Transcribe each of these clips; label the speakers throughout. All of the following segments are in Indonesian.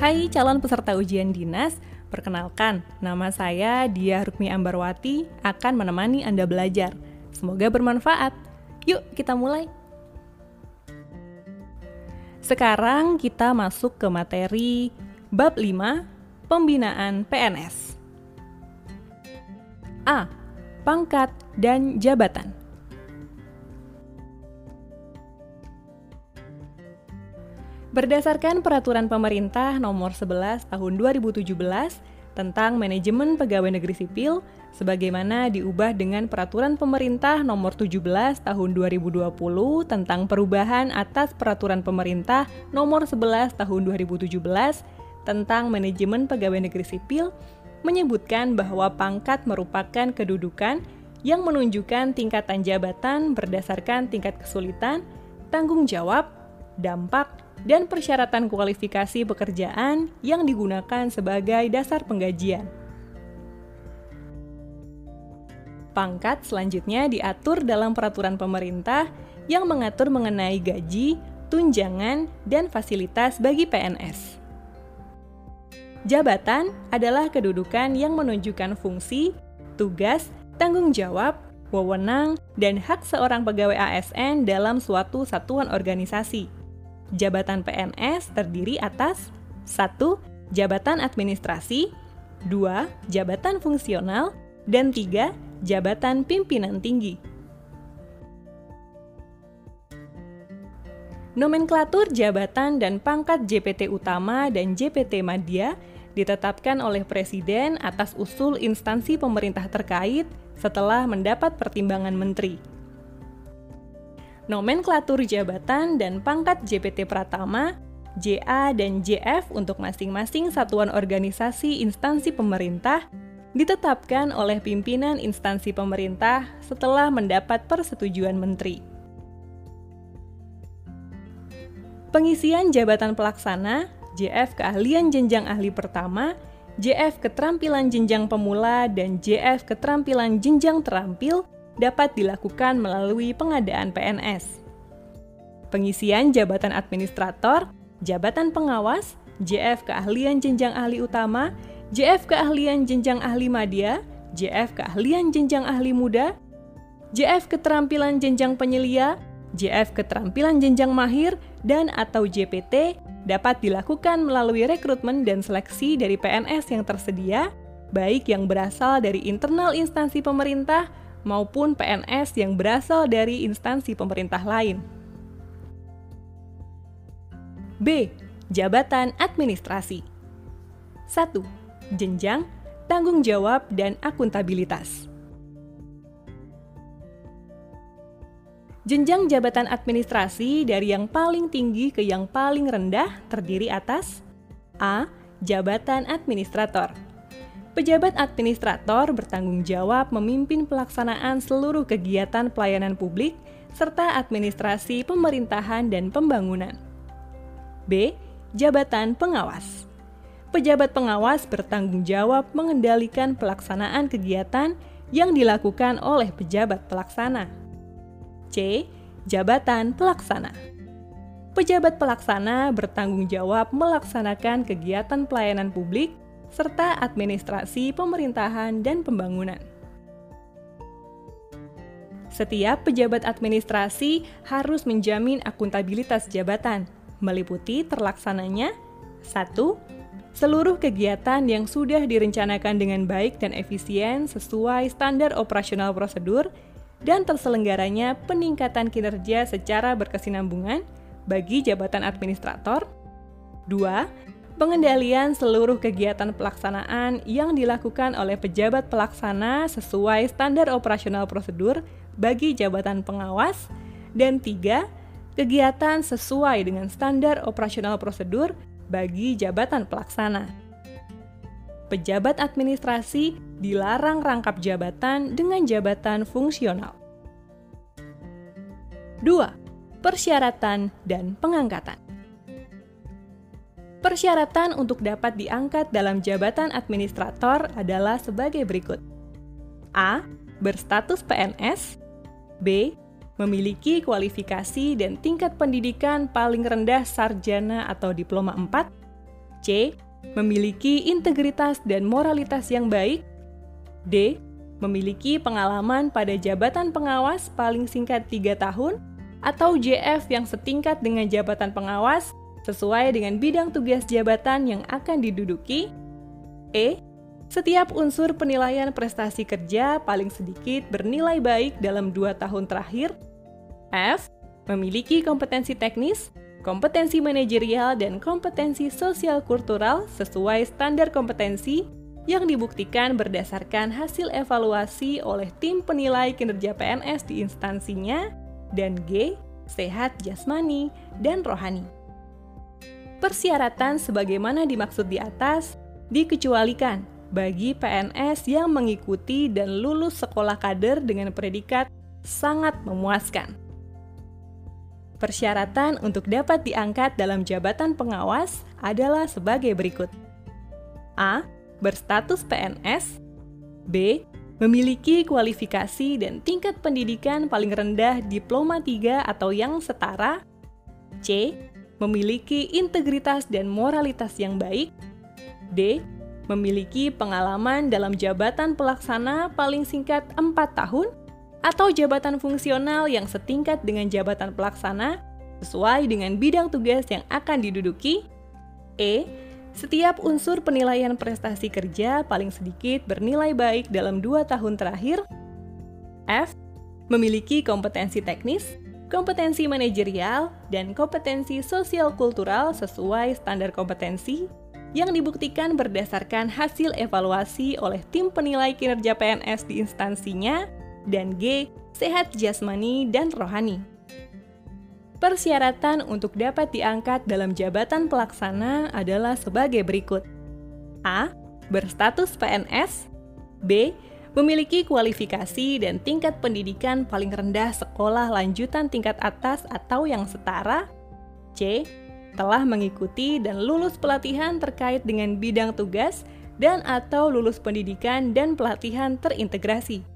Speaker 1: Hai calon peserta ujian dinas, perkenalkan, nama saya Dia Rukmi Ambarwati akan menemani Anda belajar. Semoga bermanfaat. Yuk, kita mulai. Sekarang kita masuk ke materi bab 5, pembinaan PNS. A. Pangkat dan jabatan. Berdasarkan Peraturan Pemerintah Nomor 11 Tahun 2017 tentang Manajemen Pegawai Negeri Sipil, sebagaimana diubah dengan Peraturan Pemerintah Nomor 17 Tahun 2020 tentang perubahan atas Peraturan Pemerintah Nomor 11 Tahun 2017 tentang Manajemen Pegawai Negeri Sipil, menyebutkan bahwa pangkat merupakan kedudukan yang menunjukkan tingkatan jabatan berdasarkan tingkat kesulitan, tanggung jawab, dampak, dan persyaratan kualifikasi pekerjaan yang digunakan sebagai dasar penggajian. Pangkat selanjutnya diatur dalam peraturan pemerintah yang mengatur mengenai gaji, tunjangan, dan fasilitas bagi PNS. Jabatan adalah kedudukan yang menunjukkan fungsi, tugas, tanggung jawab, wewenang, dan hak seorang pegawai ASN dalam suatu satuan organisasi jabatan PNS terdiri atas 1. Jabatan administrasi 2. Jabatan fungsional dan 3. Jabatan pimpinan tinggi. Nomenklatur jabatan dan pangkat JPT utama dan JPT madya ditetapkan oleh Presiden atas usul instansi pemerintah terkait setelah mendapat pertimbangan menteri nomenklatur jabatan dan pangkat JPT Pratama, JA dan JF untuk masing-masing satuan organisasi instansi pemerintah ditetapkan oleh pimpinan instansi pemerintah setelah mendapat persetujuan menteri. Pengisian jabatan pelaksana, JF keahlian jenjang ahli pertama, JF keterampilan jenjang pemula, dan JF keterampilan jenjang terampil dapat dilakukan melalui pengadaan PNS. Pengisian jabatan administrator, jabatan pengawas, JF keahlian jenjang ahli utama, JF keahlian jenjang ahli madya, JF keahlian jenjang ahli muda, JF keterampilan jenjang penyelia, JF keterampilan jenjang mahir, dan atau JPT dapat dilakukan melalui rekrutmen dan seleksi dari PNS yang tersedia, baik yang berasal dari internal instansi pemerintah maupun PNS yang berasal dari instansi pemerintah lain. B. Jabatan Administrasi 1. Jenjang, tanggung jawab, dan akuntabilitas. Jenjang jabatan administrasi dari yang paling tinggi ke yang paling rendah terdiri atas A. Jabatan administrator Pejabat administrator bertanggung jawab memimpin pelaksanaan seluruh kegiatan pelayanan publik serta administrasi pemerintahan dan pembangunan. B. Jabatan pengawas. Pejabat pengawas bertanggung jawab mengendalikan pelaksanaan kegiatan yang dilakukan oleh pejabat pelaksana. C. Jabatan pelaksana. Pejabat pelaksana bertanggung jawab melaksanakan kegiatan pelayanan publik serta administrasi pemerintahan dan pembangunan. Setiap pejabat administrasi harus menjamin akuntabilitas jabatan, meliputi terlaksananya 1. Seluruh kegiatan yang sudah direncanakan dengan baik dan efisien sesuai standar operasional prosedur dan terselenggaranya peningkatan kinerja secara berkesinambungan bagi jabatan administrator. 2 pengendalian seluruh kegiatan pelaksanaan yang dilakukan oleh pejabat pelaksana sesuai standar operasional prosedur bagi jabatan pengawas, dan tiga, kegiatan sesuai dengan standar operasional prosedur bagi jabatan pelaksana. Pejabat administrasi dilarang rangkap jabatan dengan jabatan fungsional. 2. Persyaratan dan pengangkatan. Persyaratan untuk dapat diangkat dalam jabatan administrator adalah sebagai berikut. A. Berstatus PNS B. Memiliki kualifikasi dan tingkat pendidikan paling rendah sarjana atau diploma 4 C. Memiliki integritas dan moralitas yang baik. D. Memiliki pengalaman pada jabatan pengawas paling singkat 3 tahun atau JF yang setingkat dengan jabatan pengawas sesuai dengan bidang tugas jabatan yang akan diduduki. E. Setiap unsur penilaian prestasi kerja paling sedikit bernilai baik dalam dua tahun terakhir. F. Memiliki kompetensi teknis, kompetensi manajerial, dan kompetensi sosial kultural sesuai standar kompetensi yang dibuktikan berdasarkan hasil evaluasi oleh tim penilai kinerja PNS di instansinya. Dan G. Sehat jasmani dan rohani. Persyaratan sebagaimana dimaksud di atas dikecualikan bagi PNS yang mengikuti dan lulus sekolah kader dengan predikat sangat memuaskan. Persyaratan untuk dapat diangkat dalam jabatan pengawas adalah sebagai berikut: A. Berstatus PNS, B. Memiliki kualifikasi dan tingkat pendidikan paling rendah diploma 3 atau yang setara, C memiliki integritas dan moralitas yang baik. D. Memiliki pengalaman dalam jabatan pelaksana paling singkat 4 tahun atau jabatan fungsional yang setingkat dengan jabatan pelaksana sesuai dengan bidang tugas yang akan diduduki. E. Setiap unsur penilaian prestasi kerja paling sedikit bernilai baik dalam dua tahun terakhir. F. Memiliki kompetensi teknis, kompetensi manajerial, dan kompetensi sosial kultural sesuai standar kompetensi yang dibuktikan berdasarkan hasil evaluasi oleh tim penilai kinerja PNS di instansinya, dan G. Sehat jasmani dan rohani. Persyaratan untuk dapat diangkat dalam jabatan pelaksana adalah sebagai berikut: A. Berstatus PNS, B memiliki kualifikasi dan tingkat pendidikan paling rendah sekolah lanjutan tingkat atas atau yang setara. C. Telah mengikuti dan lulus pelatihan terkait dengan bidang tugas dan atau lulus pendidikan dan pelatihan terintegrasi.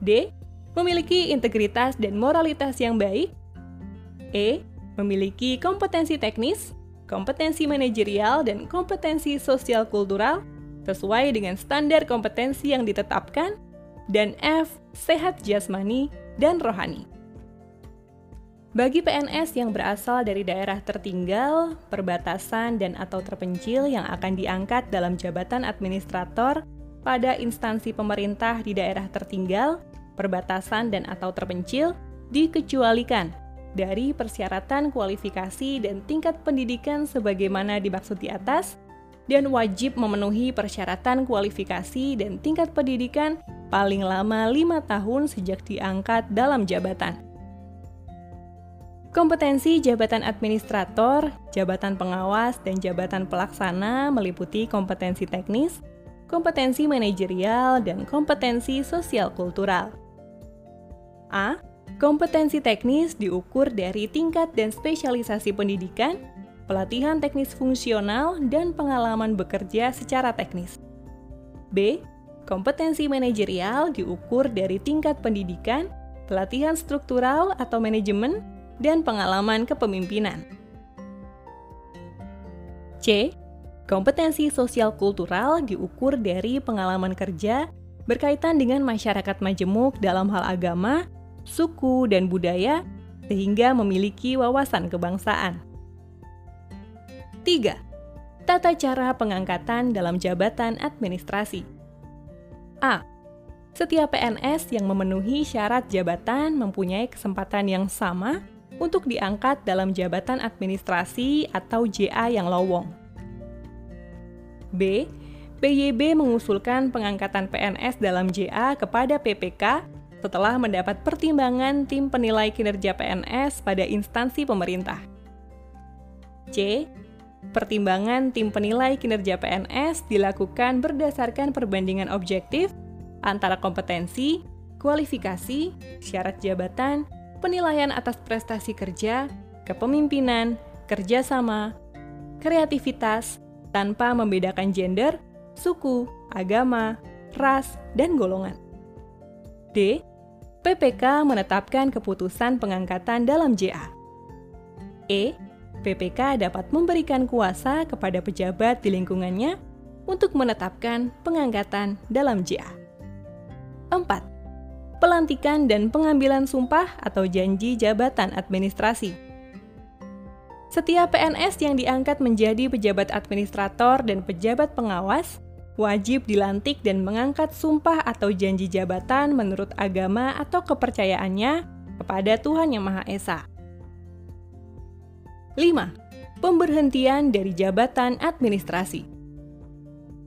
Speaker 1: D. Memiliki integritas dan moralitas yang baik. E. Memiliki kompetensi teknis, kompetensi manajerial, dan kompetensi sosial kultural sesuai dengan standar kompetensi yang ditetapkan, dan F. Sehat jasmani dan rohani. Bagi PNS yang berasal dari daerah tertinggal, perbatasan, dan atau terpencil yang akan diangkat dalam jabatan administrator pada instansi pemerintah di daerah tertinggal, perbatasan, dan atau terpencil dikecualikan dari persyaratan kualifikasi dan tingkat pendidikan sebagaimana dimaksud di atas dan wajib memenuhi persyaratan kualifikasi dan tingkat pendidikan paling lama lima tahun sejak diangkat dalam jabatan. Kompetensi jabatan administrator, jabatan pengawas, dan jabatan pelaksana meliputi kompetensi teknis, kompetensi manajerial, dan kompetensi sosial kultural. A. Kompetensi teknis diukur dari tingkat dan spesialisasi pendidikan, pelatihan teknis fungsional, dan pengalaman bekerja secara teknis. B. Kompetensi manajerial diukur dari tingkat pendidikan, pelatihan struktural atau manajemen, dan pengalaman kepemimpinan. C. Kompetensi sosial kultural diukur dari pengalaman kerja berkaitan dengan masyarakat majemuk dalam hal agama, suku, dan budaya, sehingga memiliki wawasan kebangsaan. 3. Tata cara pengangkatan dalam jabatan administrasi. A. Setiap PNS yang memenuhi syarat jabatan mempunyai kesempatan yang sama untuk diangkat dalam jabatan administrasi atau JA yang lowong. B. PYB mengusulkan pengangkatan PNS dalam JA kepada PPK setelah mendapat pertimbangan tim penilai kinerja PNS pada instansi pemerintah. C. Pertimbangan tim penilai kinerja PNS dilakukan berdasarkan perbandingan objektif antara kompetensi, kualifikasi, syarat jabatan, penilaian atas prestasi kerja, kepemimpinan, kerjasama, kreativitas, tanpa membedakan gender, suku, agama, ras, dan golongan. D. PPK menetapkan keputusan pengangkatan dalam JA. E PPK dapat memberikan kuasa kepada pejabat di lingkungannya untuk menetapkan pengangkatan dalam JA. 4. Pelantikan dan pengambilan sumpah atau janji jabatan administrasi. Setiap PNS yang diangkat menjadi pejabat administrator dan pejabat pengawas wajib dilantik dan mengangkat sumpah atau janji jabatan menurut agama atau kepercayaannya kepada Tuhan Yang Maha Esa. 5. Pemberhentian dari jabatan administrasi.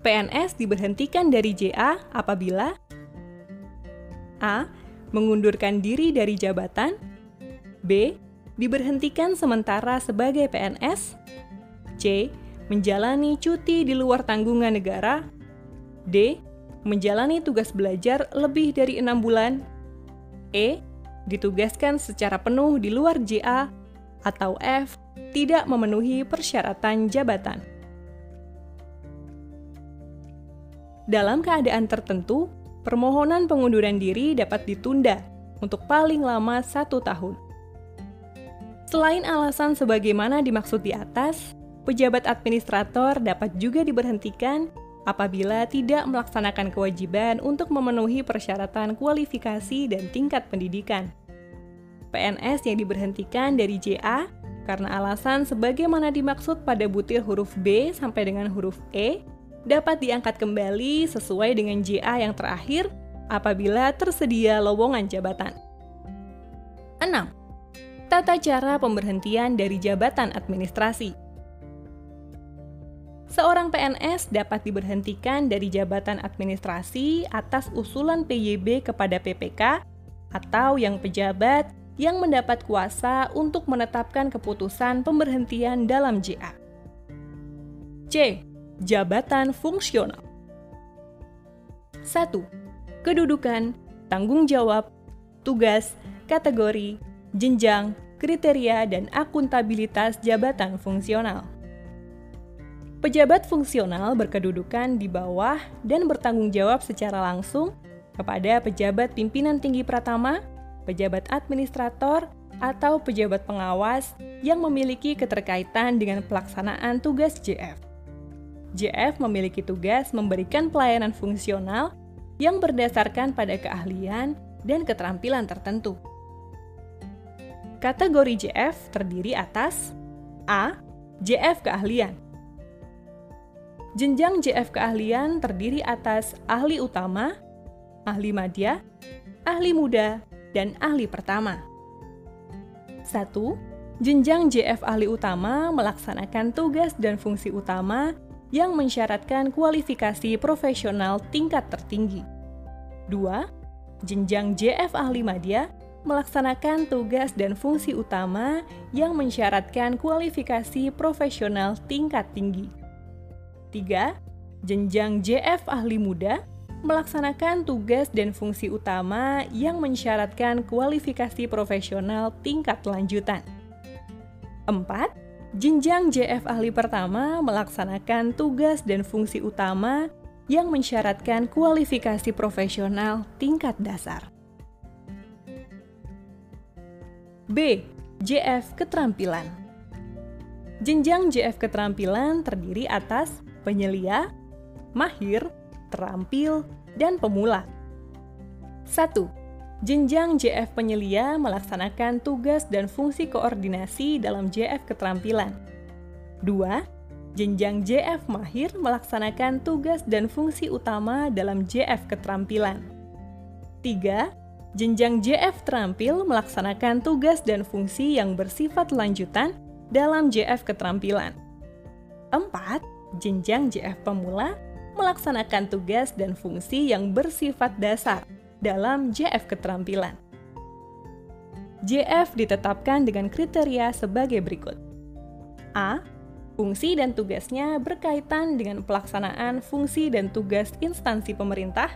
Speaker 1: PNS diberhentikan dari JA apabila A. Mengundurkan diri dari jabatan B. Diberhentikan sementara sebagai PNS C. Menjalani cuti di luar tanggungan negara D. Menjalani tugas belajar lebih dari enam bulan E. Ditugaskan secara penuh di luar JA atau F tidak memenuhi persyaratan jabatan. Dalam keadaan tertentu, permohonan pengunduran diri dapat ditunda untuk paling lama satu tahun. Selain alasan sebagaimana dimaksud di atas, pejabat administrator dapat juga diberhentikan apabila tidak melaksanakan kewajiban untuk memenuhi persyaratan kualifikasi dan tingkat pendidikan. PNS yang diberhentikan dari JA karena alasan sebagaimana dimaksud pada butir huruf B sampai dengan huruf E dapat diangkat kembali sesuai dengan JA yang terakhir apabila tersedia lowongan jabatan. 6. Tata cara pemberhentian dari jabatan administrasi. Seorang PNS dapat diberhentikan dari jabatan administrasi atas usulan PYB kepada PPK atau yang pejabat yang mendapat kuasa untuk menetapkan keputusan pemberhentian dalam JA. C. Jabatan fungsional 1. Kedudukan, tanggung jawab, tugas, kategori, jenjang, kriteria, dan akuntabilitas jabatan fungsional. Pejabat fungsional berkedudukan di bawah dan bertanggung jawab secara langsung kepada pejabat pimpinan tinggi pratama pejabat administrator, atau pejabat pengawas yang memiliki keterkaitan dengan pelaksanaan tugas JF. JF memiliki tugas memberikan pelayanan fungsional yang berdasarkan pada keahlian dan keterampilan tertentu. Kategori JF terdiri atas A. JF keahlian. Jenjang JF keahlian terdiri atas ahli utama, ahli madya, ahli muda, dan ahli pertama. 1. Jenjang JF ahli utama melaksanakan tugas dan fungsi utama yang mensyaratkan kualifikasi profesional tingkat tertinggi. 2. Jenjang JF ahli madya melaksanakan tugas dan fungsi utama yang mensyaratkan kualifikasi profesional tingkat tinggi. 3. Jenjang JF ahli muda melaksanakan tugas dan fungsi utama yang mensyaratkan kualifikasi profesional tingkat lanjutan. 4. Jenjang JF ahli pertama melaksanakan tugas dan fungsi utama yang mensyaratkan kualifikasi profesional tingkat dasar. B. JF keterampilan. Jenjang JF keterampilan terdiri atas penyelia, mahir, terampil, dan pemula. 1. Jenjang JF penyelia melaksanakan tugas dan fungsi koordinasi dalam JF keterampilan. 2. Jenjang JF mahir melaksanakan tugas dan fungsi utama dalam JF keterampilan. 3. Jenjang JF terampil melaksanakan tugas dan fungsi yang bersifat lanjutan dalam JF keterampilan. 4. Jenjang JF pemula melaksanakan tugas dan fungsi yang bersifat dasar dalam JF keterampilan. JF ditetapkan dengan kriteria sebagai berikut. A. Fungsi dan tugasnya berkaitan dengan pelaksanaan fungsi dan tugas instansi pemerintah.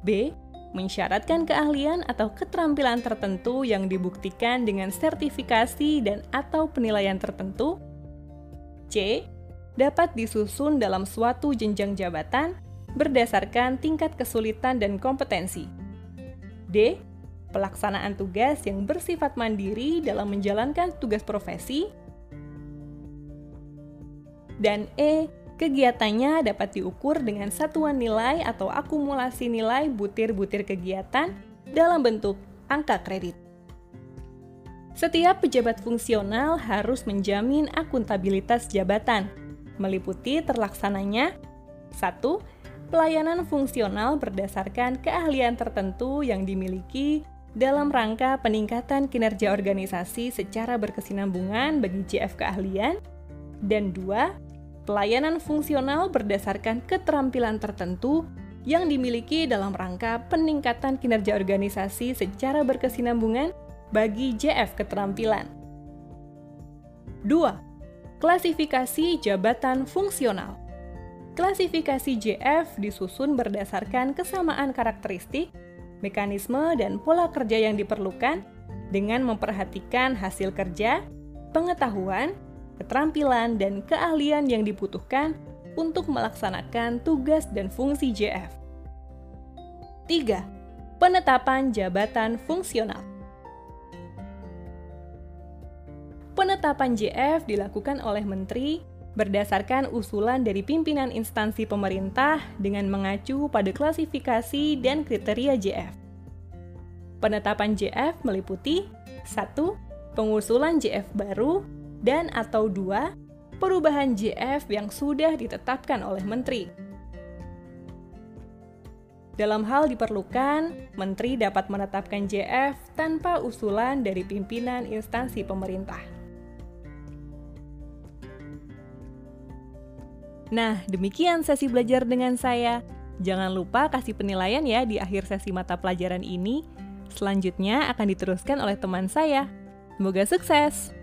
Speaker 1: B. Mensyaratkan keahlian atau keterampilan tertentu yang dibuktikan dengan sertifikasi dan atau penilaian tertentu. C dapat disusun dalam suatu jenjang jabatan berdasarkan tingkat kesulitan dan kompetensi. D. Pelaksanaan tugas yang bersifat mandiri dalam menjalankan tugas profesi. Dan E. Kegiatannya dapat diukur dengan satuan nilai atau akumulasi nilai butir-butir kegiatan dalam bentuk angka kredit. Setiap pejabat fungsional harus menjamin akuntabilitas jabatan, meliputi terlaksananya 1. Pelayanan fungsional berdasarkan keahlian tertentu yang dimiliki dalam rangka peningkatan kinerja organisasi secara berkesinambungan bagi JF keahlian, dan dua, pelayanan fungsional berdasarkan keterampilan tertentu yang dimiliki dalam rangka peningkatan kinerja organisasi secara berkesinambungan bagi JF keterampilan. 2. Klasifikasi jabatan fungsional. Klasifikasi JF disusun berdasarkan kesamaan karakteristik mekanisme, dan pola kerja yang diperlukan dengan memperhatikan hasil kerja, pengetahuan, keterampilan, dan keahlian yang dibutuhkan untuk melaksanakan tugas dan fungsi JF. 3. Penetapan jabatan fungsional. Penetapan JF dilakukan oleh menteri berdasarkan usulan dari pimpinan instansi pemerintah dengan mengacu pada klasifikasi dan kriteria JF. Penetapan JF meliputi 1. Pengusulan JF baru dan atau 2. Perubahan JF yang sudah ditetapkan oleh menteri. Dalam hal diperlukan, menteri dapat menetapkan JF tanpa usulan dari pimpinan instansi pemerintah. Nah, demikian sesi belajar dengan saya. Jangan lupa kasih penilaian ya di akhir sesi mata pelajaran ini. Selanjutnya akan diteruskan oleh teman saya. Semoga sukses!